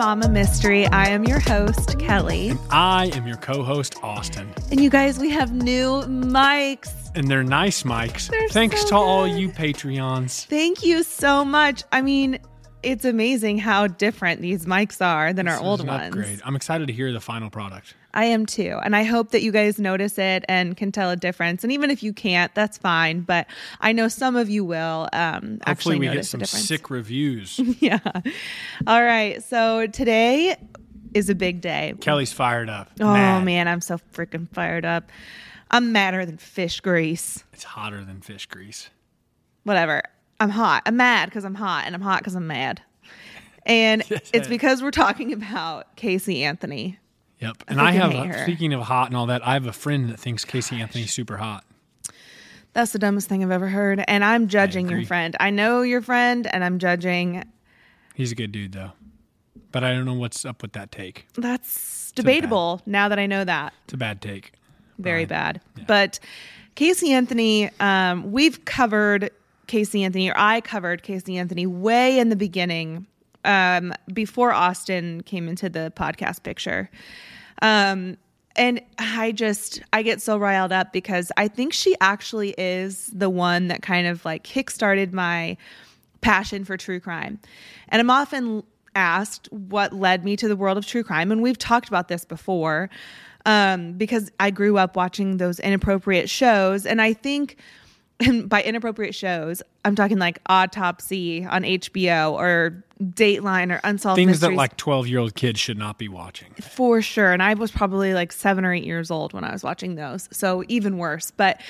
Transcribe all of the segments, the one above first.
Mama Mystery. I am your host, Kelly. I am your co-host Austin, And you guys, we have new mics. and they're nice mics. They're Thanks so to all you Patreons. Thank you so much. I mean, it's amazing how different these mics are than our old ones. upgrade. I'm excited to hear the final product. I am too. And I hope that you guys notice it and can tell a difference. And even if you can't, that's fine. But I know some of you will um, Hopefully, actually we get some sick reviews. yeah. All right. So today is a big day. Kelly's fired up. Oh, Mad. man. I'm so freaking fired up. I'm madder than fish grease. it's hotter than fish grease. whatever. I'm hot. I'm mad because I'm hot, and I'm hot because I'm mad. And it's because we're talking about Casey Anthony. Yep. And I have, a, speaking of hot and all that, I have a friend that thinks Casey Anthony's super hot. That's the dumbest thing I've ever heard. And I'm judging your friend. I know your friend, and I'm judging. He's a good dude though, but I don't know what's up with that take. That's debatable now that I know that. It's a bad take. Very bad. But Casey Anthony, um, we've covered Casey Anthony, or I covered Casey Anthony way in the beginning, um, before Austin came into the podcast picture. Um, and I just, I get so riled up because I think she actually is the one that kind of like kickstarted my passion for true crime. And I'm often asked what led me to the world of true crime. And we've talked about this before um, because I grew up watching those inappropriate shows. And I think and by inappropriate shows, I'm talking like Autopsy on HBO or Dateline or Unsolved Things Mysteries that like 12 year old kids should not be watching. for sure. And I was probably like seven or eight years old when I was watching those. So even worse. But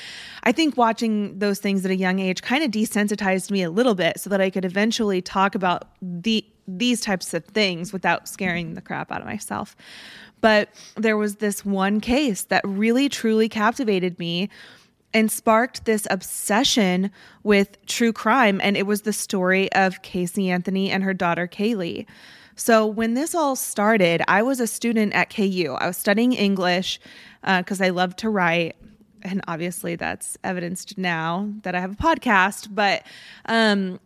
I think watching those things at a young age kind of desensitized me a little bit so that I could eventually talk about the these types of things without scaring the crap out of myself. But there was this one case that really truly captivated me and sparked this obsession with true crime. And it was the story of Casey Anthony and her daughter Caylee. So when this all started, I was a student at KU. I was studying English because I love to write. And obviously, that's evidenced now that I have a podcast. But um,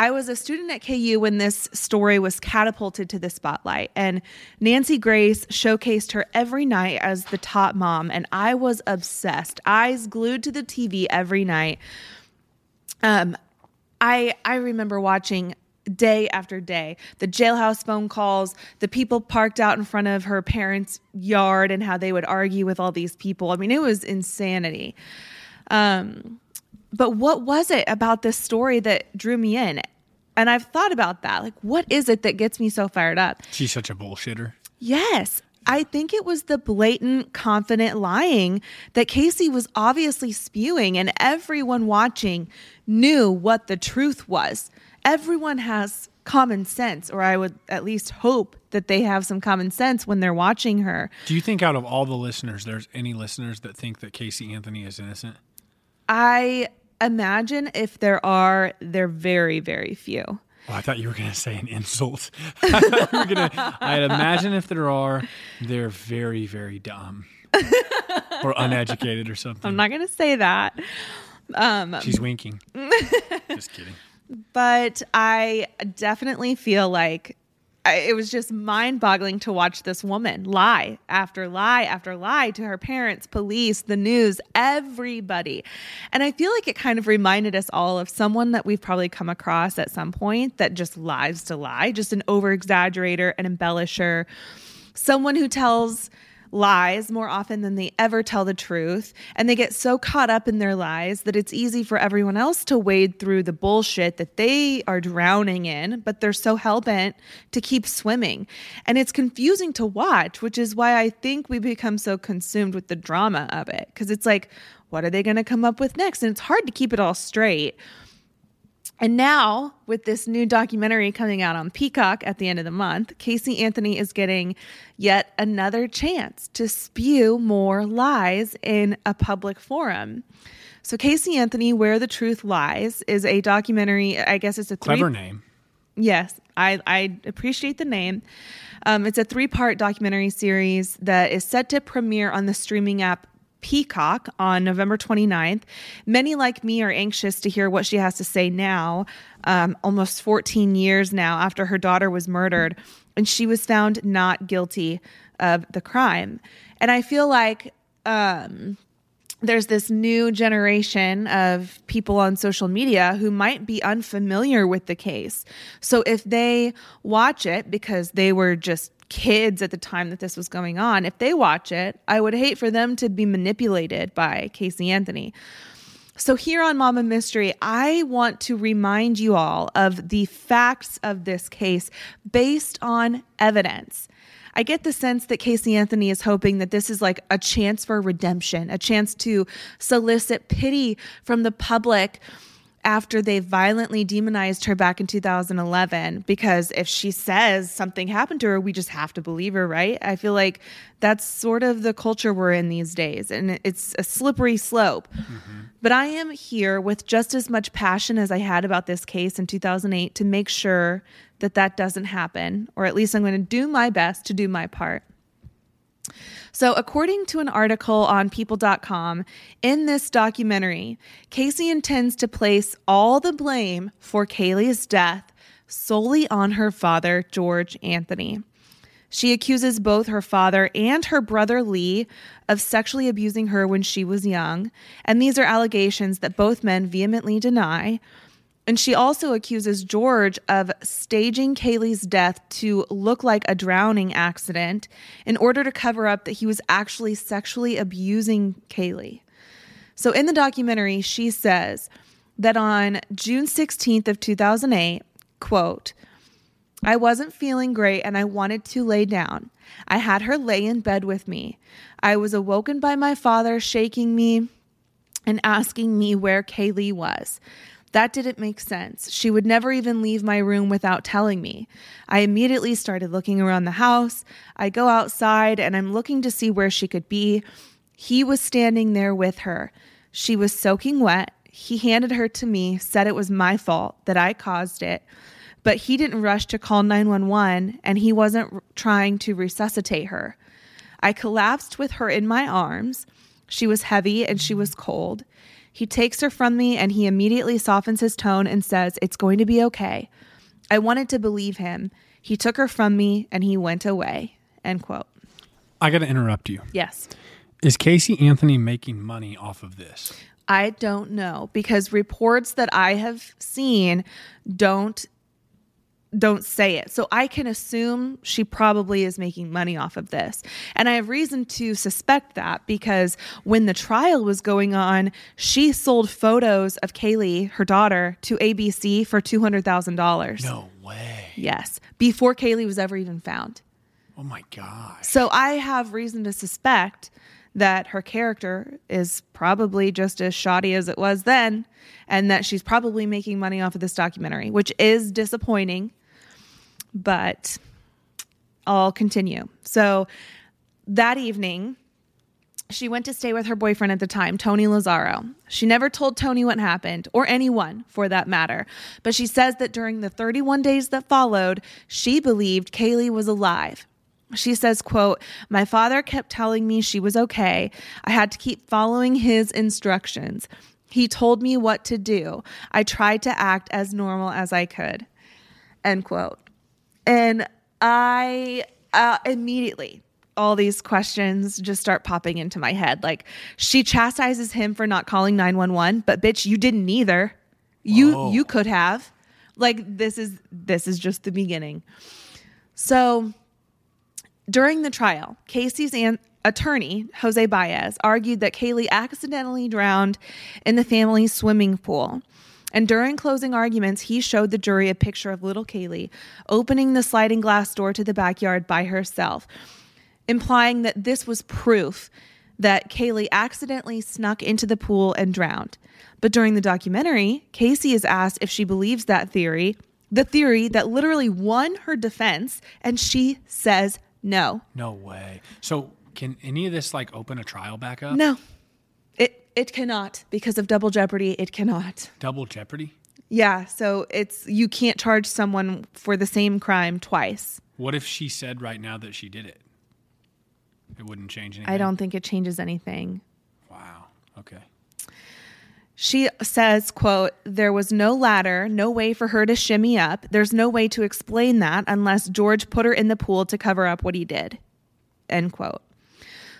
I was a student at KU when this story was catapulted to the spotlight, and Nancy Grace showcased her every night as the top mom, and I was obsessed, eyes glued to the TV every night. Um, I I remember watching day after day the jailhouse phone calls, the people parked out in front of her parents' yard, and how they would argue with all these people. I mean, it was insanity. Um, but what was it about this story that drew me in? And I've thought about that. Like, what is it that gets me so fired up? She's such a bullshitter. Yes. I think it was the blatant, confident lying that Casey was obviously spewing, and everyone watching knew what the truth was. Everyone has common sense, or I would at least hope that they have some common sense when they're watching her. Do you think out of all the listeners, there's any listeners that think that Casey Anthony is innocent? I imagine if there are, they're very, very few. Well, I thought you were going to say an insult. I thought you were going to. I'd imagine if there are, they're very, very dumb or uneducated or something. I'm not going to say that. Um, She's winking. Just kidding. but I definitely feel like I, it was just mind boggling to watch this woman lie after lie after lie to her parents, police, the news, everybody. And I feel like it kind of reminded us all of someone that we've probably come across at some point that just lies to lie, just an over exaggerator, an embellisher, someone who tells lies more often than they ever tell the truth. And they get so caught up in their lies that it's easy for everyone else to wade through the bullshit that they are drowning in, but they're so hell bent to keep swimming. And it's confusing to watch, which is why I think we become so consumed with the drama of it. Because it's like, what are they going to come up with next? And it's hard to keep it all straight. And now, with this new documentary coming out on Peacock at the end of the month, Casey Anthony is getting yet another chance to spew more lies in a public forum. So, Casey Anthony, Where the Truth Lies, is a documentary. I guess it's a three- clever name. Yes, I, I appreciate the name. Um, it's a three part documentary series that is set to premiere on the streaming app Peacock on November 29th. Many, like me, are anxious to hear what she has to say now, um, almost 14 years now after her daughter was murdered, and she was found not guilty of the crime. And I feel like um, there's this new generation of people on social media who might be unfamiliar with the case. So if they watch it because they were just kids at the time that this was going on, if they watch it, I would hate for them to be manipulated by Casey Anthony. So, here on Mama Mystery, I want to remind you all of the facts of this case based on evidence. I get the sense that Casey Anthony is hoping that this is like a chance for redemption, a chance to solicit pity from the public after they violently demonized her back in 2011 because if she says something happened to her we just have to believe her right? I feel like that's sort of the culture we're in these days and it's a slippery slope. Mm-hmm. but i am here with just as much passion as i had about this case in 2008 to make sure that that doesn't happen or at least i'm going to do my best to do my part so, according to an article on people.com, in this documentary, Casey intends to place all the blame for Caylee's death solely on her father, George Anthony. She accuses both her father and her brother Lee of sexually abusing her when she was young, and these are allegations that both men vehemently deny. And she also accuses George of staging Caylee's death to look like a drowning accident in order to cover up that he was actually sexually abusing Caylee. So in the documentary, she says that on June 16th of 2008, quote, I wasn't feeling great and I wanted to lay down. I had her lay in bed with me. I was awoken by my father shaking me and asking me where Caylee was. That didn't make sense. She would never even leave my room without telling me. I immediately started looking around the house. I go outside and I'm looking to see where she could be. He was standing there with her. She was soaking wet. He handed her to me, said it was my fault, that I caused it. But he didn't rush to call 911 and he wasn't trying to resuscitate her. I collapsed with her in my arms. She was heavy and she was cold. He takes her from me and he immediately softens his tone and says, It's going to be okay. I wanted to believe him. He took her from me and he went away. End quote. I got to interrupt you. Yes. Is Casey Anthony making money off of this? I don't know because reports that I have seen don't don't say it. So I can assume she probably is making money off of this. And I have reason to suspect that because when the trial was going on, she sold photos of Caylee, her daughter, to ABC for $200,000. No way. Yes, before Caylee was ever even found. Oh my God. So I have reason to suspect that her character is probably just as shoddy as it was then and that she's probably making money off of this documentary, which is disappointing but I'll continue. So that evening, she went to stay with her boyfriend at the time, Tony Lazzaro. She never told Tony what happened, or anyone for that matter, but she says that during the 31 days that followed, she believed Caylee was alive. She says, quote, My father kept telling me she was okay. I had to keep following his instructions. He told me what to do. I tried to act as normal as I could. End quote. And I uh, immediately all these questions just start popping into my head. Like she chastises him for not calling 911, but bitch, you didn't either. You you could have. Like this is this is just the beginning. So during the trial, Casey's an- attorney, Jose Baez, argued that Caylee accidentally drowned in the family's swimming pool. And during closing arguments, he showed the jury a picture of little Caylee opening the sliding glass door to the backyard by herself, implying that this was proof that Caylee accidentally snuck into the pool and drowned. But during the documentary, Casey is asked if she believes that theory, the theory that literally won her defense, and she says no. No way. So can any of this like open a trial back up? No. It cannot because of double jeopardy, it cannot. Double jeopardy? Yeah, so it's you can't charge someone for the same crime twice. What if she said right now that she did it? It wouldn't change anything. I don't think it changes anything. Wow. Okay. She says, quote, there was no ladder, no way for her to shimmy up. There's no way to explain that unless George put her in the pool to cover up what he did. End quote.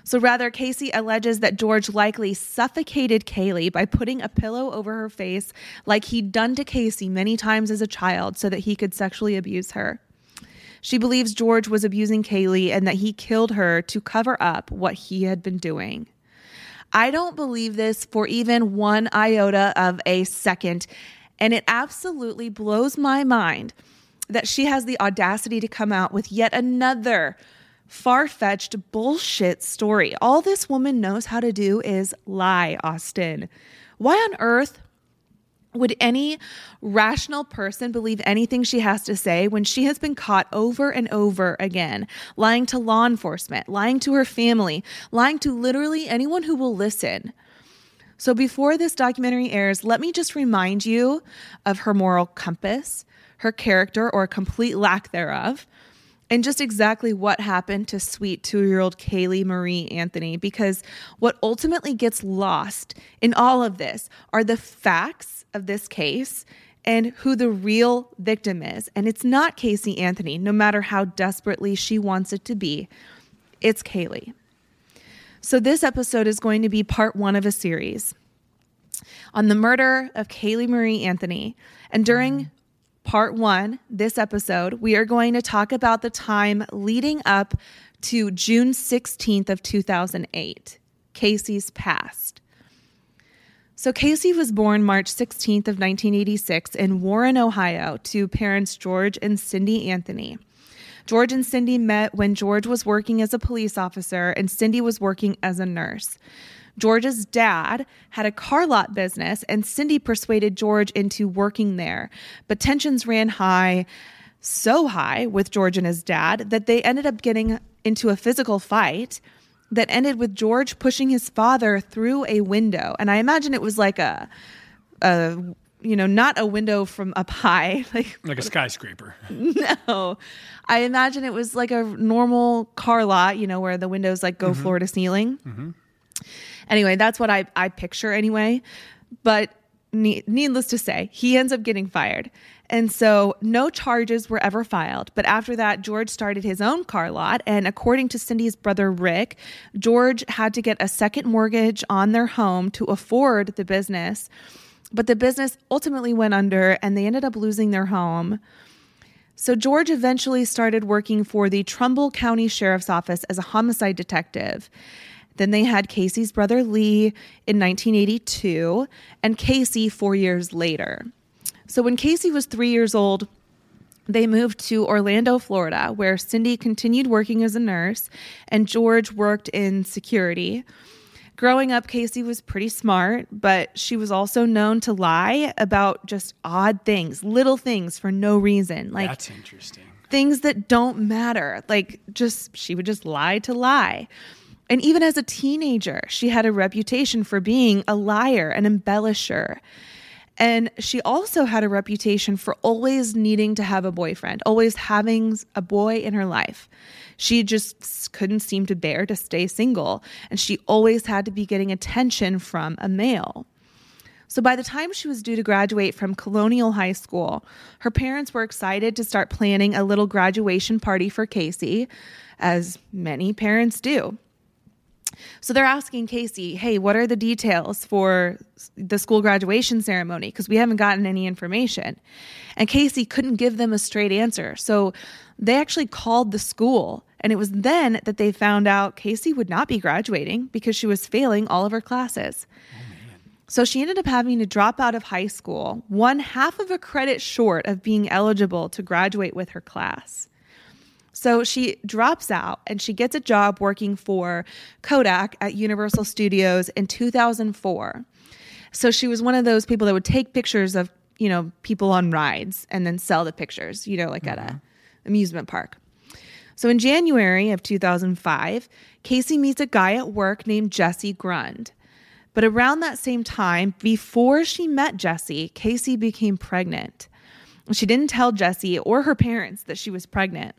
So rather, Casey alleges that George likely suffocated Caylee by putting a pillow over her face like he'd done to Casey many times as a child so that he could sexually abuse her. She believes George was abusing Caylee and that he killed her to cover up what he had been doing. I don't believe this for even one iota of a second. And it absolutely blows my mind that she has the audacity to come out with yet another far fetched bullshit story. All this woman knows how to do is lie, Austin. Why on earth would any rational person believe anything she has to say when she has been caught over and over again lying to law enforcement, lying to her family, lying to literally anyone who will listen? So, before this documentary airs, let me just remind you of her moral compass, her character or complete lack thereof, and just exactly what happened to sweet two year old Caylee Marie Anthony. Because what ultimately gets lost in all of this are the facts of this case and who the real victim is. And it's not Casey Anthony, no matter how desperately she wants it to be, it's Caylee. So, this episode is going to be part one of a series on the murder of Caylee Marie Anthony. And during part one, this episode, we are going to talk about the time leading up to June 16th of 2008, Casey's past. So Casey was born March 16th of 1986 in Warren, Ohio, to parents George and Cindy Anthony. George and Cindy met when George was working as a police officer and Cindy was working as a nurse. George's dad had a car lot business, and Cindy persuaded George into working there. But tensions ran high, so high with George and his dad, that they ended up getting into a physical fight that ended with George pushing his father through a window. And I imagine it was like a, a you know, not a window from up high, like Like a skyscraper. no. I imagine it was like a normal car lot, you know, where the windows like go mm-hmm. floor to ceiling. Mm-hmm. Anyway, that's what I, I picture anyway. But ne- needless to say, he ends up getting fired. And so no charges were ever filed. But after that, George started his own car lot. And according to Cindy's brother, Rick, George had to get a second mortgage on their home to afford the business. But the business ultimately went under and they ended up losing their home. So George eventually started working for the Trumbull County Sheriff's Office as a homicide detective. Then they had Casey's brother Lee in 1982 and Casey 4 years later. So when Casey was 3 years old, they moved to Orlando, Florida, where Cindy continued working as a nurse and George worked in security. Growing up, Casey was pretty smart, but she was also known to lie about just odd things, little things for no reason. Like That's interesting. things that don't matter. Like just she would just lie to lie. And even as a teenager, she had a reputation for being a liar, an embellisher. And she also had a reputation for always needing to have a boyfriend, always having a boy in her life. She just couldn't seem to bear to stay single, and she always had to be getting attention from a male. So by the time she was due to graduate from Colonial High School, her parents were excited to start planning a little graduation party for Casey, as many parents do. So they're asking Casey, hey, what are the details for the school graduation ceremony? Because we haven't gotten any information. And Casey couldn't give them a straight answer. So they actually called the school. And it was then that they found out Casey would not be graduating because she was failing all of her classes. So she ended up having to drop out of high school, one half of a credit short of being eligible to graduate with her class. So she drops out and she gets a job working for Kodak at Universal Studios in 2004. So she was one of those people that would take pictures of, you know, people on rides and then sell the pictures, you know, like at a mm-hmm. amusement park. So in January of 2005, Casey meets a guy at work named Jesse Grund. But around that same time, before she met Jesse, Casey became pregnant. She didn't tell Jesse or her parents that she was pregnant.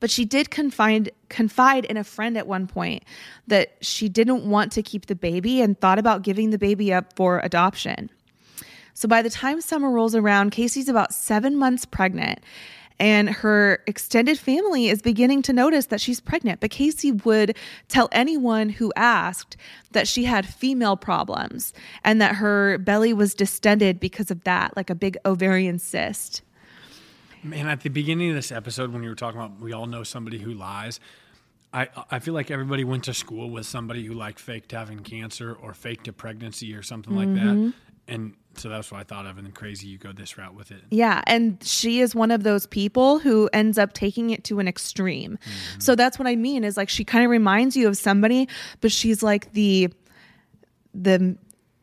But she did confide confide in a friend at one point that she didn't want to keep the baby and thought about giving the baby up for adoption. So by the time summer rolls around, Casey's about 7 months pregnant and her extended family is beginning to notice that she's pregnant. But Casey would tell anyone who asked that she had female problems and that her belly was distended because of that, like a big ovarian cyst. Man, at the beginning of this episode, when you were talking about we all know somebody who lies, I I feel like everybody went to school with somebody who like faked having cancer or faked a pregnancy or something like that, mm-hmm. and so that's what I thought of. And then crazy, you go this route with it. Yeah, and she is one of those people who ends up taking it to an extreme. Mm-hmm. So that's what I mean is like she kind of reminds you of somebody, but she's like the the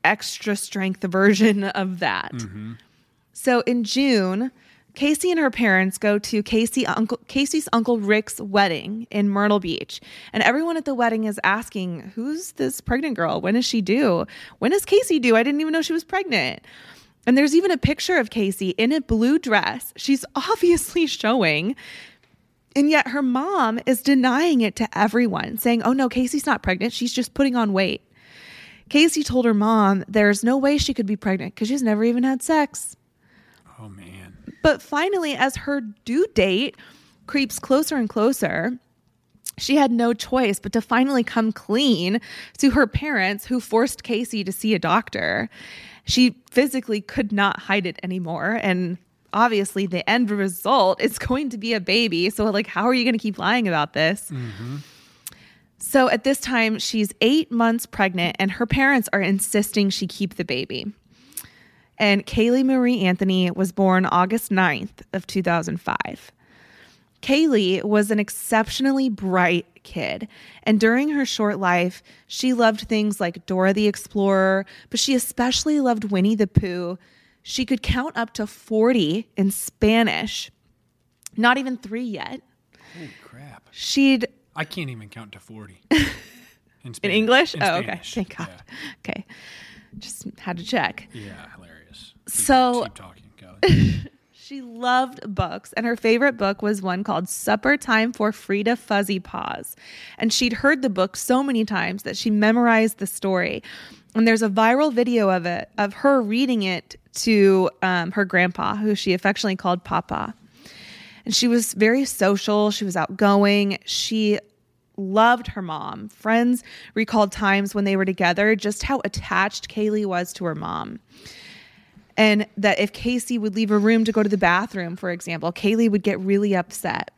extra strength version of that. Mm-hmm. So in June, Casey and her parents go to Casey uncle Casey's uncle Rick's wedding in Myrtle Beach. And everyone at the wedding is asking, "Who's this pregnant girl? When is she due? When is Casey due? I didn't even know she was pregnant." And there's even a picture of Casey in a blue dress. She's obviously showing. And yet her mom is denying it to everyone, saying, "Oh no, Casey's not pregnant. She's just putting on weight." Casey told her mom there's no way she could be pregnant because she's never even had sex. Oh man. But finally, as her due date creeps closer and closer, she had no choice but to finally come clean to her parents who forced Casey to see a doctor. She physically could not hide it anymore. And obviously, the end result is going to be a baby. So, like, how are you going to keep lying about this? Mm-hmm. So, at this time, she's eight months pregnant, and her parents are insisting she keep the baby. And Caylee Marie Anthony was born August 9th of 2005. Caylee was an exceptionally bright kid, and during her short life, she loved things like Dora the Explorer, but she especially loved Winnie the Pooh. She could count up to 40 in Spanish, not even three yet. Holy crap! She'd I can't even count to forty. In, in English? In oh, okay. Thank God. Okay. Just had to check. Yeah, yeah hilarious. So- keep talking. She loved books, and her favorite book was one called Supper Time for Frieda Fuzzy Paws. And she'd heard the book so many times that she memorized the story. And there's a viral video of it, of her reading it to um, her grandpa, who she affectionately called Papa. And she was very social, she was outgoing, she loved her mom. Friends recalled times when they were together, just how attached Caylee was to her mom. And that if Casey would leave a room to go to the bathroom, for example, Caylee would get really upset.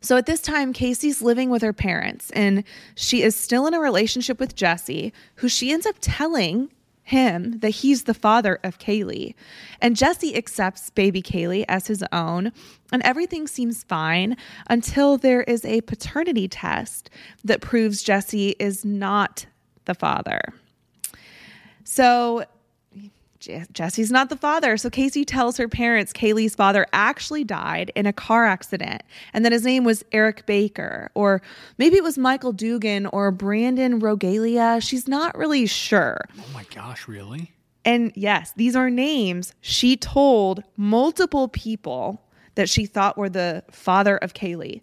So at this time, Casey's living with her parents and she is still in a relationship with Jesse, who she ends up telling him that he's the father of Caylee. And Jesse accepts baby Caylee as his own, and everything seems fine until there is a paternity test that proves Jesse is not the father. So Jesse's not the father. So Casey tells her parents Caylee's father actually died in a car accident and that his name was Eric Baker, or maybe it was Michael Dugan or Brandon Rogalia. She's not really sure. oh my gosh, really? And yes, these are names she told multiple people that she thought were the father of Caylee.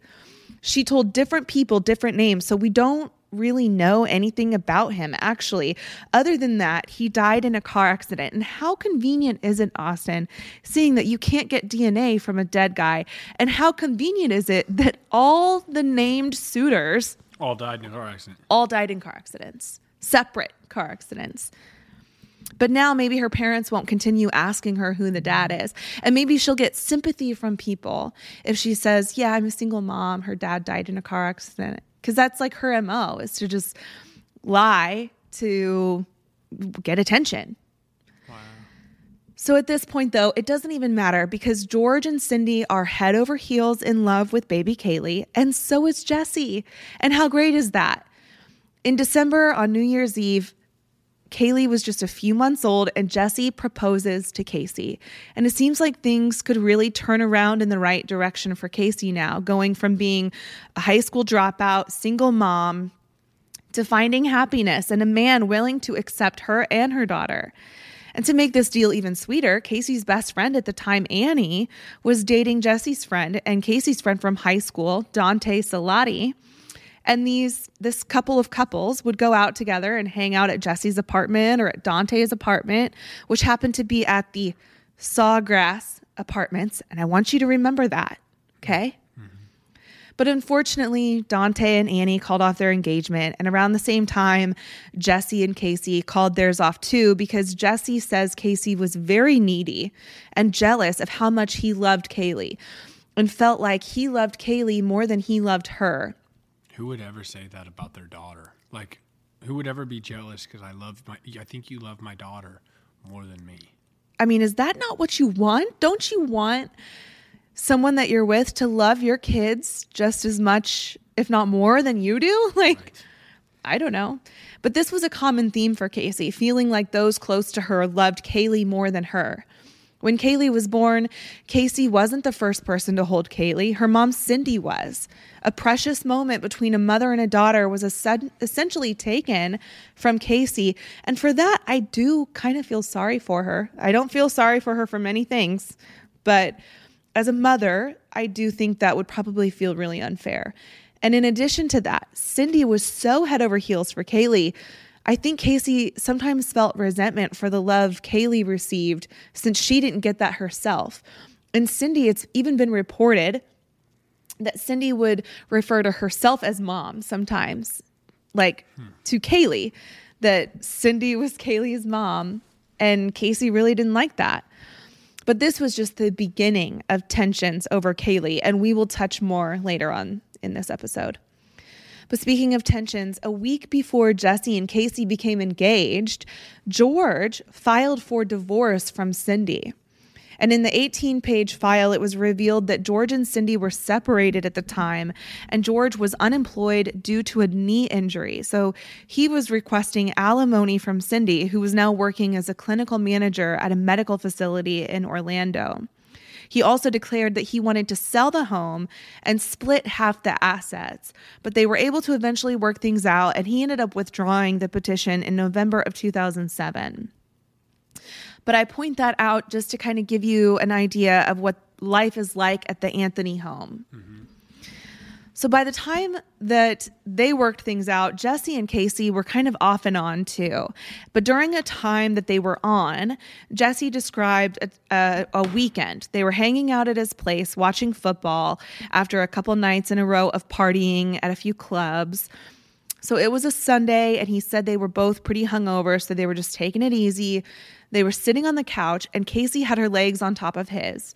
She told different people different names. So we don't really know anything about him, actually. Other than that, he died in a car accident. And how convenient is it, Austin, seeing that you can't get DNA from a dead guy? And how convenient is it that all the named suitors All died in a car accident. all died in car accidents, separate car accidents? But now maybe her parents won't continue asking her who the dad is. And maybe she'll get sympathy from people if she says, Yeah, I'm a single mom. Her dad died in a car accident. Because that's like her MO is to just lie to get attention. So at this point, though, it doesn't even matter because George and Cindy are head over heels in love with baby Caylee, and so is Jesse. And how great is that? In December on New Year's Eve, Caylee was just a few months old and Jesse proposes to Casey. And it seems like things could really turn around in the right direction for Casey now, going from being a high school dropout, single mom, to finding happiness and a man willing to accept her and her daughter. And to make this deal even sweeter, Casey's best friend at the time, Annie, was dating Jesse's friend and Casey's friend from high school, Dante Salati. And these this couple of couples would go out together and hang out at Jesse's apartment or at Dante's apartment, which happened to be at the Sawgrass Apartments. And I want you to remember that, okay? Mm-hmm. But unfortunately, Dante and Annie called off their engagement. And around the same time, Jesse and Casey called theirs off too because Jesse says Casey was very needy and jealous of how much he loved Caylee and felt like he loved Caylee more than he loved her. Who would ever say that about their daughter? Like, who would ever be jealous because I love my? I think you love my daughter more than me. I mean, is that not what you want? Don't you want someone that you're with to love your kids just as much, if not more, than you do? Like, I don't know. But this was a common theme for Casey, feeling like those close to her loved Caylee more than her. When Caylee was born, Casey wasn't the first person to hold Caylee. Her mom, Cindy, was. A precious moment between a mother and a daughter was essentially taken from Casey. And for that, I do kind of feel sorry for her. I don't feel sorry for her for many things, but as a mother, I do think that would probably feel really unfair. And in addition to that, Cindy was so head over heels for Caylee. I think Casey sometimes felt resentment for the love Caylee received since she didn't get that herself. And Cindy, it's even been reported that Cindy would refer to herself as mom sometimes, like to Caylee, that Cindy was Caylee's mom. And Casey really didn't like that. But this was just the beginning of tensions over Caylee, and we will touch more later on in this episode. But speaking of tensions, a week before Jesse and Casey became engaged, George filed for divorce from Cindy. And in the 18 page file, it was revealed that George and Cindy were separated at the time, and George was unemployed due to a knee injury. So he was requesting alimony from Cindy, who was now working as a clinical manager at a medical facility in Orlando. He also declared that he wanted to sell the home and split half the assets, but they were able to eventually work things out, and he ended up withdrawing the petition in November of 2007. But I point that out just to kind of give you an idea of what life is like at the Anthony home. Mm-hmm. So by the time that they worked things out, Jesse and Casey were kind of off and on too. But during a time that they were on, Jesse described a, a, a weekend. They were hanging out at his place watching football after a couple nights in a row of partying at a few clubs. So it was a Sunday, and he said they were both pretty hungover, so they were just taking it easy. They were sitting on the couch, and Casey had her legs on top of his.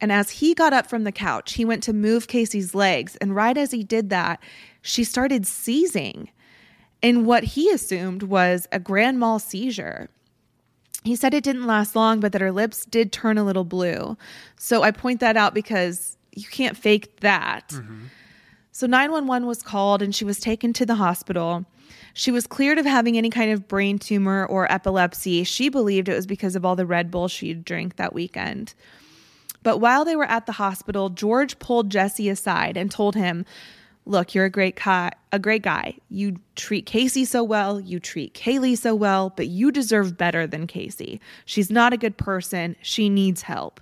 And as he got up from the couch, he went to move Casey's legs. And right as he did that, she started seizing in what he assumed was a grand mal seizure. He said it didn't last long, but that her lips did turn a little blue. So I point that out because you can't fake that. So 911 was called and she was taken to the hospital. She was cleared of having any kind of brain tumor or epilepsy. She believed it was because of all the Red Bull she'd drank that weekend. But while they were at the hospital, George pulled Jesse aside and told him, "Look, you're a great guy, a great guy. You treat Casey so well, you treat Caylee so well, but you deserve better than Casey. She's not a good person. She needs help."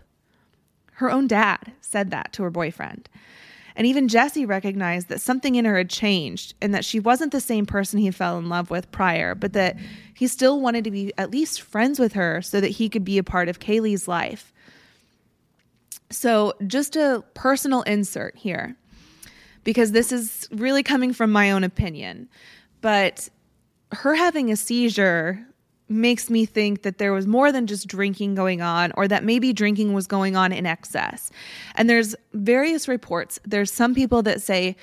Her own dad said that to her boyfriend. And even Jesse recognized that something in her had changed and that she wasn't the same person he fell in love with prior, but that he still wanted to be at least friends with her so that he could be a part of Caylee's life. So, just a personal insert here, because this is really coming from my own opinion. But her having a seizure makes me think that there was more than just drinking going on or that maybe drinking was going on in excess. And there's various reports. There's some people that say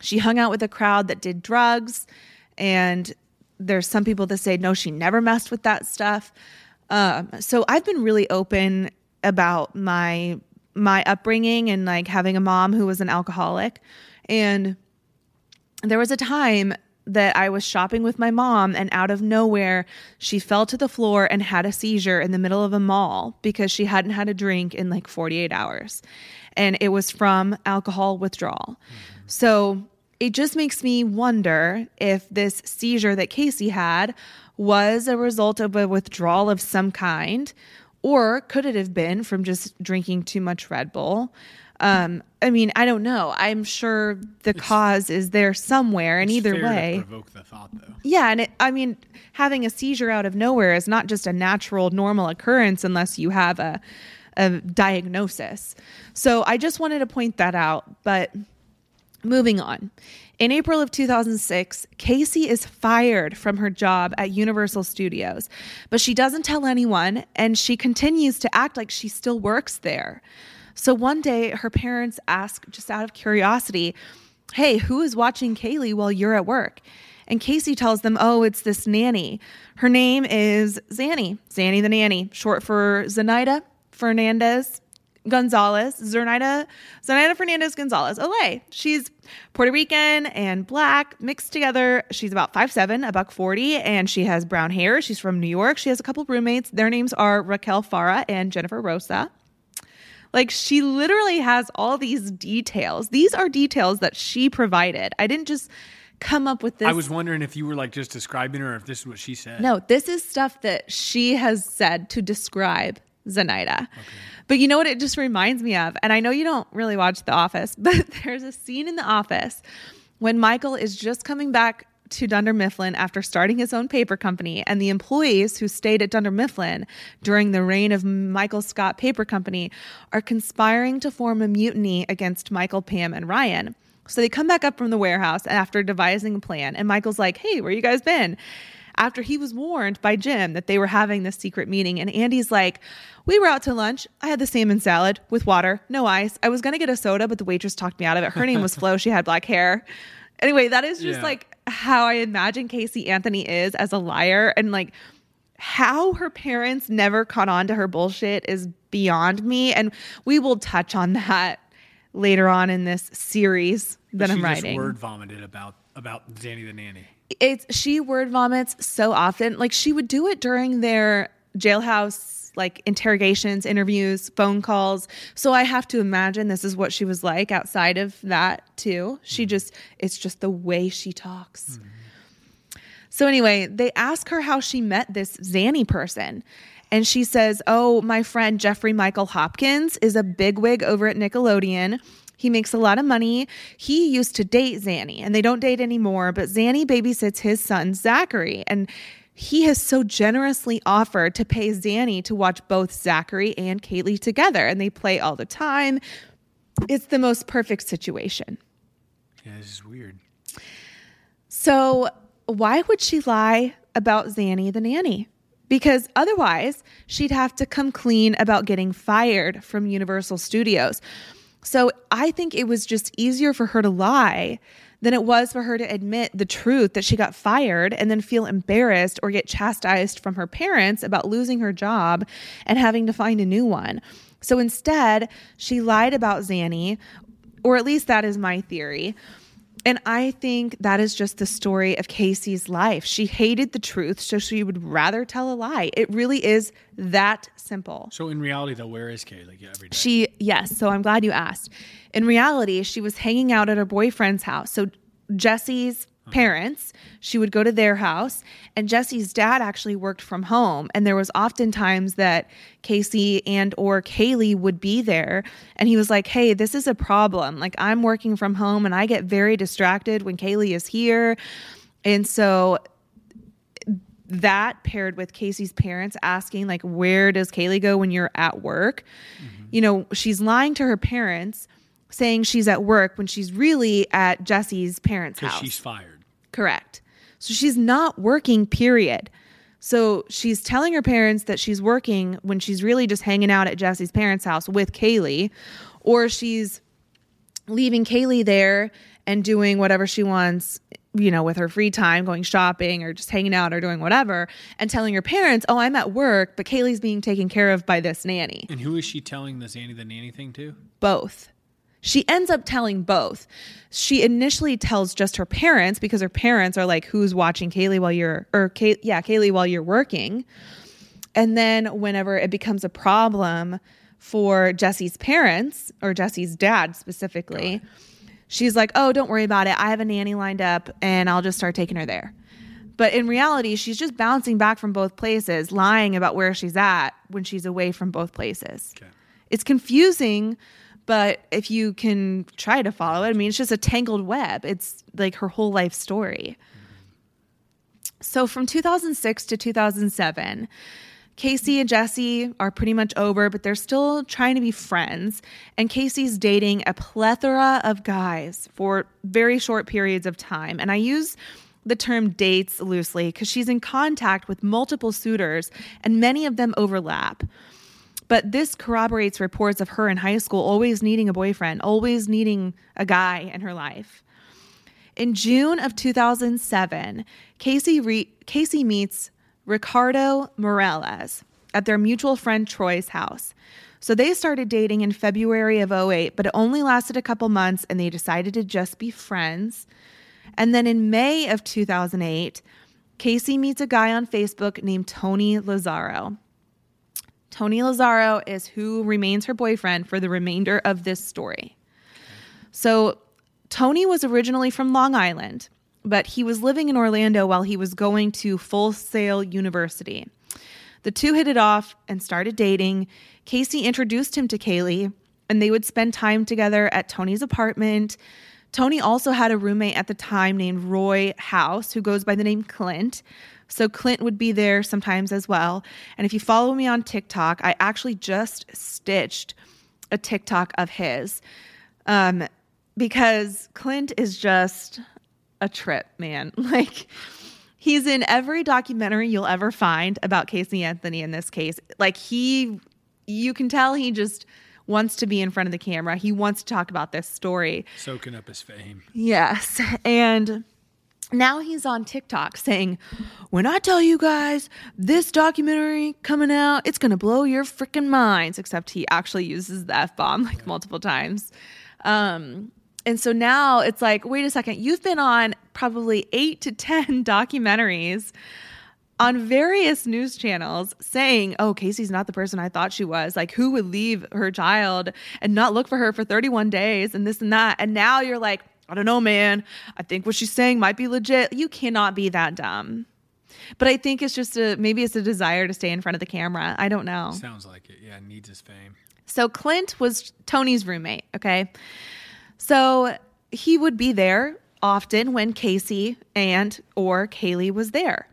she hung out with a crowd that did drugs and there's some people that say no she never messed with that stuff. Um, so I've been really open about my my upbringing and like having a mom who was an alcoholic and there was a time that I was shopping with my mom, and out of nowhere, she fell to the floor and had a seizure in the middle of a mall because she hadn't had a drink in like 48 hours. And it was from alcohol withdrawal. Mm-hmm. So it just makes me wonder if this seizure that Casey had was a result of a withdrawal of some kind, or could it have been from just drinking too much Red Bull? Um, I mean, I don't know. I'm sure the it's, cause is there somewhere, and either way, provoke the thought though. Yeah, and it, I mean, having a seizure out of nowhere is not just a natural, normal occurrence unless you have a a diagnosis. So I just wanted to point that out. But moving on. In April of 2006, Casey is fired from her job at Universal Studios, but she doesn't tell anyone and she continues to act like she still works there. So one day, her parents ask, just out of curiosity, Hey, who is watching Caylee while you're at work? And Casey tells them, Oh, it's this nanny. Her name is Zanny, Zanny the nanny, short for Zenaida Fernandez Gonzalez, Zenaida, Zenaida Fernandez Gonzalez, Olay. She's Puerto Rican and black mixed together. She's about five seven, a buck 40, and she has brown hair. She's from New York. She has a couple roommates. Their names are Raquel Farah and Jennifer Rosa. Like she literally has all these details. These are details that she provided. I didn't just come up with this. I was wondering if you were like just describing her, if this is what she said. No, this is stuff that she has said to describe Zenaida. Okay. But you know what it just reminds me of? And I know you don't really watch The Office, but there's a scene in The Office when Michael is just coming back to Dunder Mifflin after starting his own paper company, and the employees who stayed at Dunder Mifflin during the reign of Michael Scott Paper Company are conspiring to form a mutiny against Michael, Pam, and Ryan. So they come back up from the warehouse after devising a plan, and Michael's like, Hey, where you guys been? After he was warned by Jim that they were having this secret meeting, and Andy's like, We were out to lunch. I had the salmon salad with water, no ice. I was gonna get a soda, but the waitress talked me out of it. Her name was Flo. She had black hair. Anyway, that is just yeah. like how I imagine Casey Anthony is as a liar and like how her parents never caught on to her bullshit is beyond me. And we will touch on that later on in this series that I'm writing. word vomited about about Zanny the nanny. It's she word vomits so often. Like she would do it during their jailhouse like interrogations, interviews, phone calls. So I have to imagine this is what she was like outside of that too. She mm-hmm. just, it's just the way she talks. Mm-hmm. So anyway, they ask her how she met this Zanny person. And she says, Oh, my friend Jeffrey Michael Hopkins is a bigwig over at Nickelodeon. He makes a lot of money. He used to date Zanny, and they don't date anymore, but Zanny babysits his son, Zachary. And he has so generously offered to pay Zanny to watch both Zachary and Caylee together, and they play all the time. It's the most perfect situation. Yeah, this is weird. So, why would she lie about Zanny the nanny? Because otherwise, she'd have to come clean about getting fired from Universal Studios. So, I think it was just easier for her to lie than it was for her to admit the truth that she got fired and then feel embarrassed or get chastised from her parents about losing her job and having to find a new one. So instead, she lied about Zanny, or at least that is my theory. And I think that is just the story of Casey's life. She hated the truth, so she would rather tell a lie. It really is that simple. So in reality, though, where is Kay? Like every day? She yes. So I'm glad you asked. In reality, she was hanging out at her boyfriend's house. So Jesse's parents. She would go to their house, and Jesse's dad actually worked from home. And there was often times that Casey and or Caylee would be there, and he was like, "Hey, this is a problem. Like I'm working from home, and I get very distracted when Caylee is here." And so that paired with Casey's parents asking like where does Caylee go when you're at work? Mm-hmm. You know, she's lying to her parents saying she's at work when she's really at Jesse's parents' house. she's fired. Correct. So she's not working period. So she's telling her parents that she's working when she's really just hanging out at Jesse's parents' house with Caylee or she's leaving Caylee there and doing whatever she wants you know, with her free time, going shopping or just hanging out or doing whatever, and telling her parents, oh, I'm at work, but Caylee's being taken care of by this nanny. And who is she telling this Zanny the nanny thing to? Both. She ends up telling both. She initially tells just her parents because her parents are like, who's watching Caylee while you're, or Kay, yeah, Caylee while you're working. And then whenever it becomes a problem for Jesse's parents or Jesse's dad specifically, she's like, oh, don't worry about it. I have a nanny lined up and I'll just start taking her there. But in reality, she's just bouncing back from both places, lying about where she's at when she's away from both places. Okay. It's confusing, but if you can try to follow it, I mean, it's just a tangled web. It's like her whole life story. So from 2006 to 2007, Casey and Jesse are pretty much over, but they're still trying to be friends. And Casey's dating a plethora of guys for very short periods of time. And I use the term dates loosely because she's in contact with multiple suitors and many of them overlap. But this corroborates reports of her in high school always needing a boyfriend, always needing a guy in her life. In June of 2007, Casey, re- Casey meets Ricardo Morales at their mutual friend Troy's house. So they started dating in February of 08, but it only lasted a couple months and they decided to just be friends. And then in May of 2008, Casey meets a guy on Facebook named Tony Lazzaro. Tony Lazzaro is who remains her boyfriend for the remainder of this story. So, Tony was originally from Long Island but he was living in Orlando while he was going to Full Sail University. The two hit it off and started dating. Casey introduced him to Caylee, and they would spend time together at Tony's apartment. Tony also had a roommate at the time named Roy House, who goes by the name Clint. So Clint would be there sometimes as well. And if you follow me on TikTok, I actually just stitched a TikTok of his um, because Clint is just a trip, man. Like he's in every documentary you'll ever find about Casey Anthony in this case. Like he you can tell he just wants to be in front of the camera. He wants to talk about this story. Soaking up his fame. Yes. And now he's on TikTok saying, When I tell you guys this documentary coming out, it's going to blow your freaking minds. Except he actually uses the F bomb like multiple times. Um, and so now it's like, wait a second, you've been on probably eight to 10 documentaries on various news channels saying, oh, Casey's not the person I thought she was. Like, who would leave her child and not look for her for 31 days and this and that? And now you're like, I don't know, man. I think what she's saying might be legit. You cannot be that dumb. But I think it's just a maybe it's a desire to stay in front of the camera. I don't know. Sounds like it. Yeah, needs his fame. So Clint was Tony's roommate, okay? So he would be there often when Casey and or Caylee was there.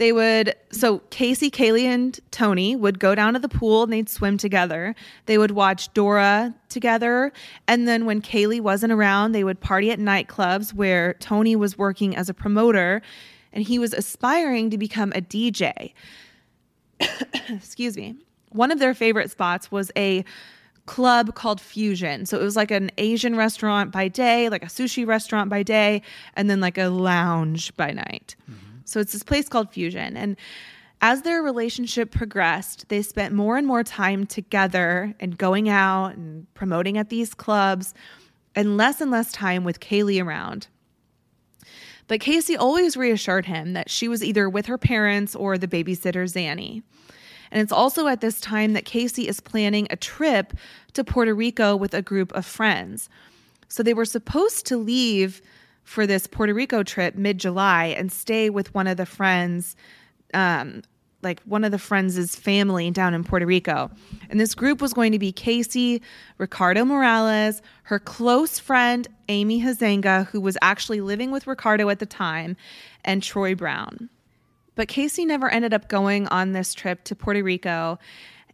They would so Casey, Caylee, and Tony would go down to the pool and they'd swim together. They would watch Dora together, and then when Caylee wasn't around, they would party at nightclubs where Tony was working as a promoter, and he was aspiring to become a DJ. Excuse me. One of their favorite spots was a club called Fusion. So it was like an Asian restaurant by day, like a sushi restaurant by day, and then like a lounge by night. Mm-hmm. So it's this place called Fusion. And as their relationship progressed, they spent more and more time together and going out and promoting at these clubs and less and less time with Caylee around. But Casey always reassured him that she was either with her parents or the babysitter Zanny. And it's also at this time that Casey is planning a trip to Puerto Rico with a group of friends. So they were supposed to leave for this Puerto Rico trip mid July and stay with one of the friends, um, like one of the friends' family down in Puerto Rico. And this group was going to be Casey, Ricardo Morales, her close friend, Amy Huizenga, who was actually living with Ricardo at the time, and Troy Brown. But Casey never ended up going on this trip to Puerto Rico.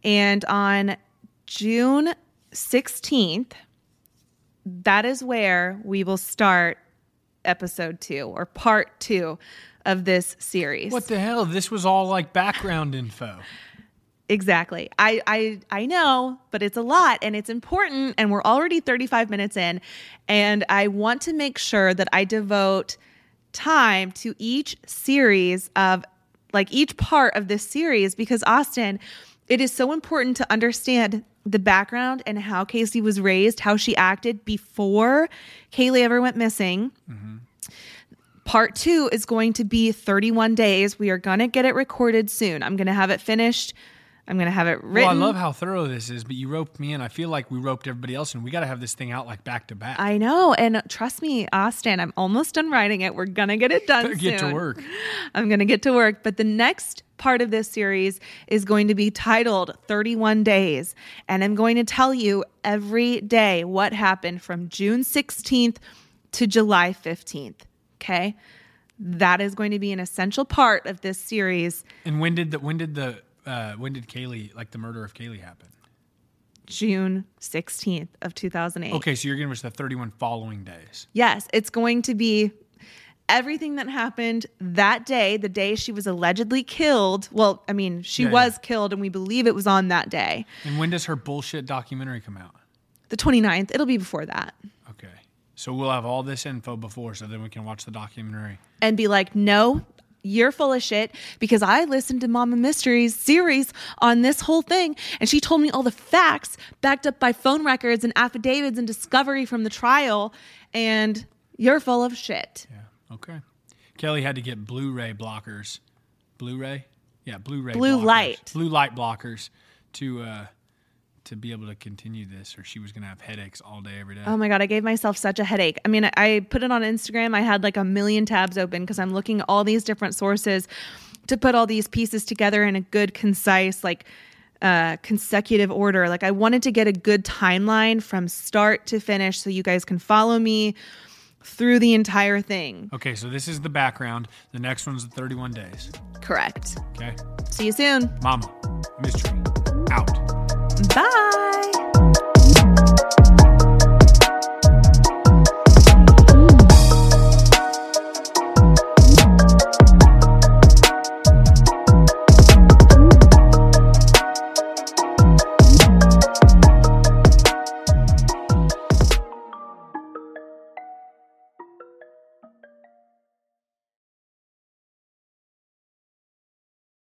And on June 16th, that is where we will start episode two or part two of this series. What the hell? This was all like background info. Exactly. I, I I know, but it's a lot and it's important and we're already 35 minutes in and I want to make sure that I devote time to each series of like each part of this series because Austin, it is so important to understand the background and how Casey was raised, how she acted before Caylee ever went missing. Mm-hmm. Part two is going to be 31 days. We are going to get it recorded soon. I'm going to have it finished I'm going to have it written. Well, I love how thorough this is, but you roped me in. I feel like we roped everybody else and We got to have this thing out like back to back. I know. And trust me, Austin, I'm almost done writing it. We're going to get it done soon. Get to work. I'm going to get to work. But the next part of this series is going to be titled 31 Days. And I'm going to tell you every day what happened from June 16th to July 15th. Okay. That is going to be an essential part of this series. And when did the when did the uh, when did Caylee like the murder of Caylee happen? June 16th of 2008. Okay, so you're to miss the 31 following days. Yes, it's going to be everything that happened that day, the day she was allegedly killed. Well, I mean, she yeah, was yeah. killed and we believe it was on that day. And when does her bullshit documentary come out? The 29th. It'll be before that. Okay. So we'll have all this info before so then we can watch the documentary. And be like, no, you're full of shit because I listened to Mama Mysteries series on this whole thing and she told me all the facts backed up by phone records and affidavits and discovery from the trial and you're full of shit. Yeah. Okay. Kelly had to get Blu-ray blockers. Blu-ray? Yeah, Blu-ray. Blue blockers. light. Blue light blockers to uh to be able to continue this or she was going to have headaches all day every day. Oh my god, I gave myself such a headache. I mean, I put it on Instagram. I had like a million tabs open because I'm looking at all these different sources to put all these pieces together in a good concise like uh, consecutive order. Like I wanted to get a good timeline from start to finish so you guys can follow me through the entire thing. Okay, so this is the background. The next one's the 31 days. Correct. Okay. See you soon. Mama, mystery, out. Bye.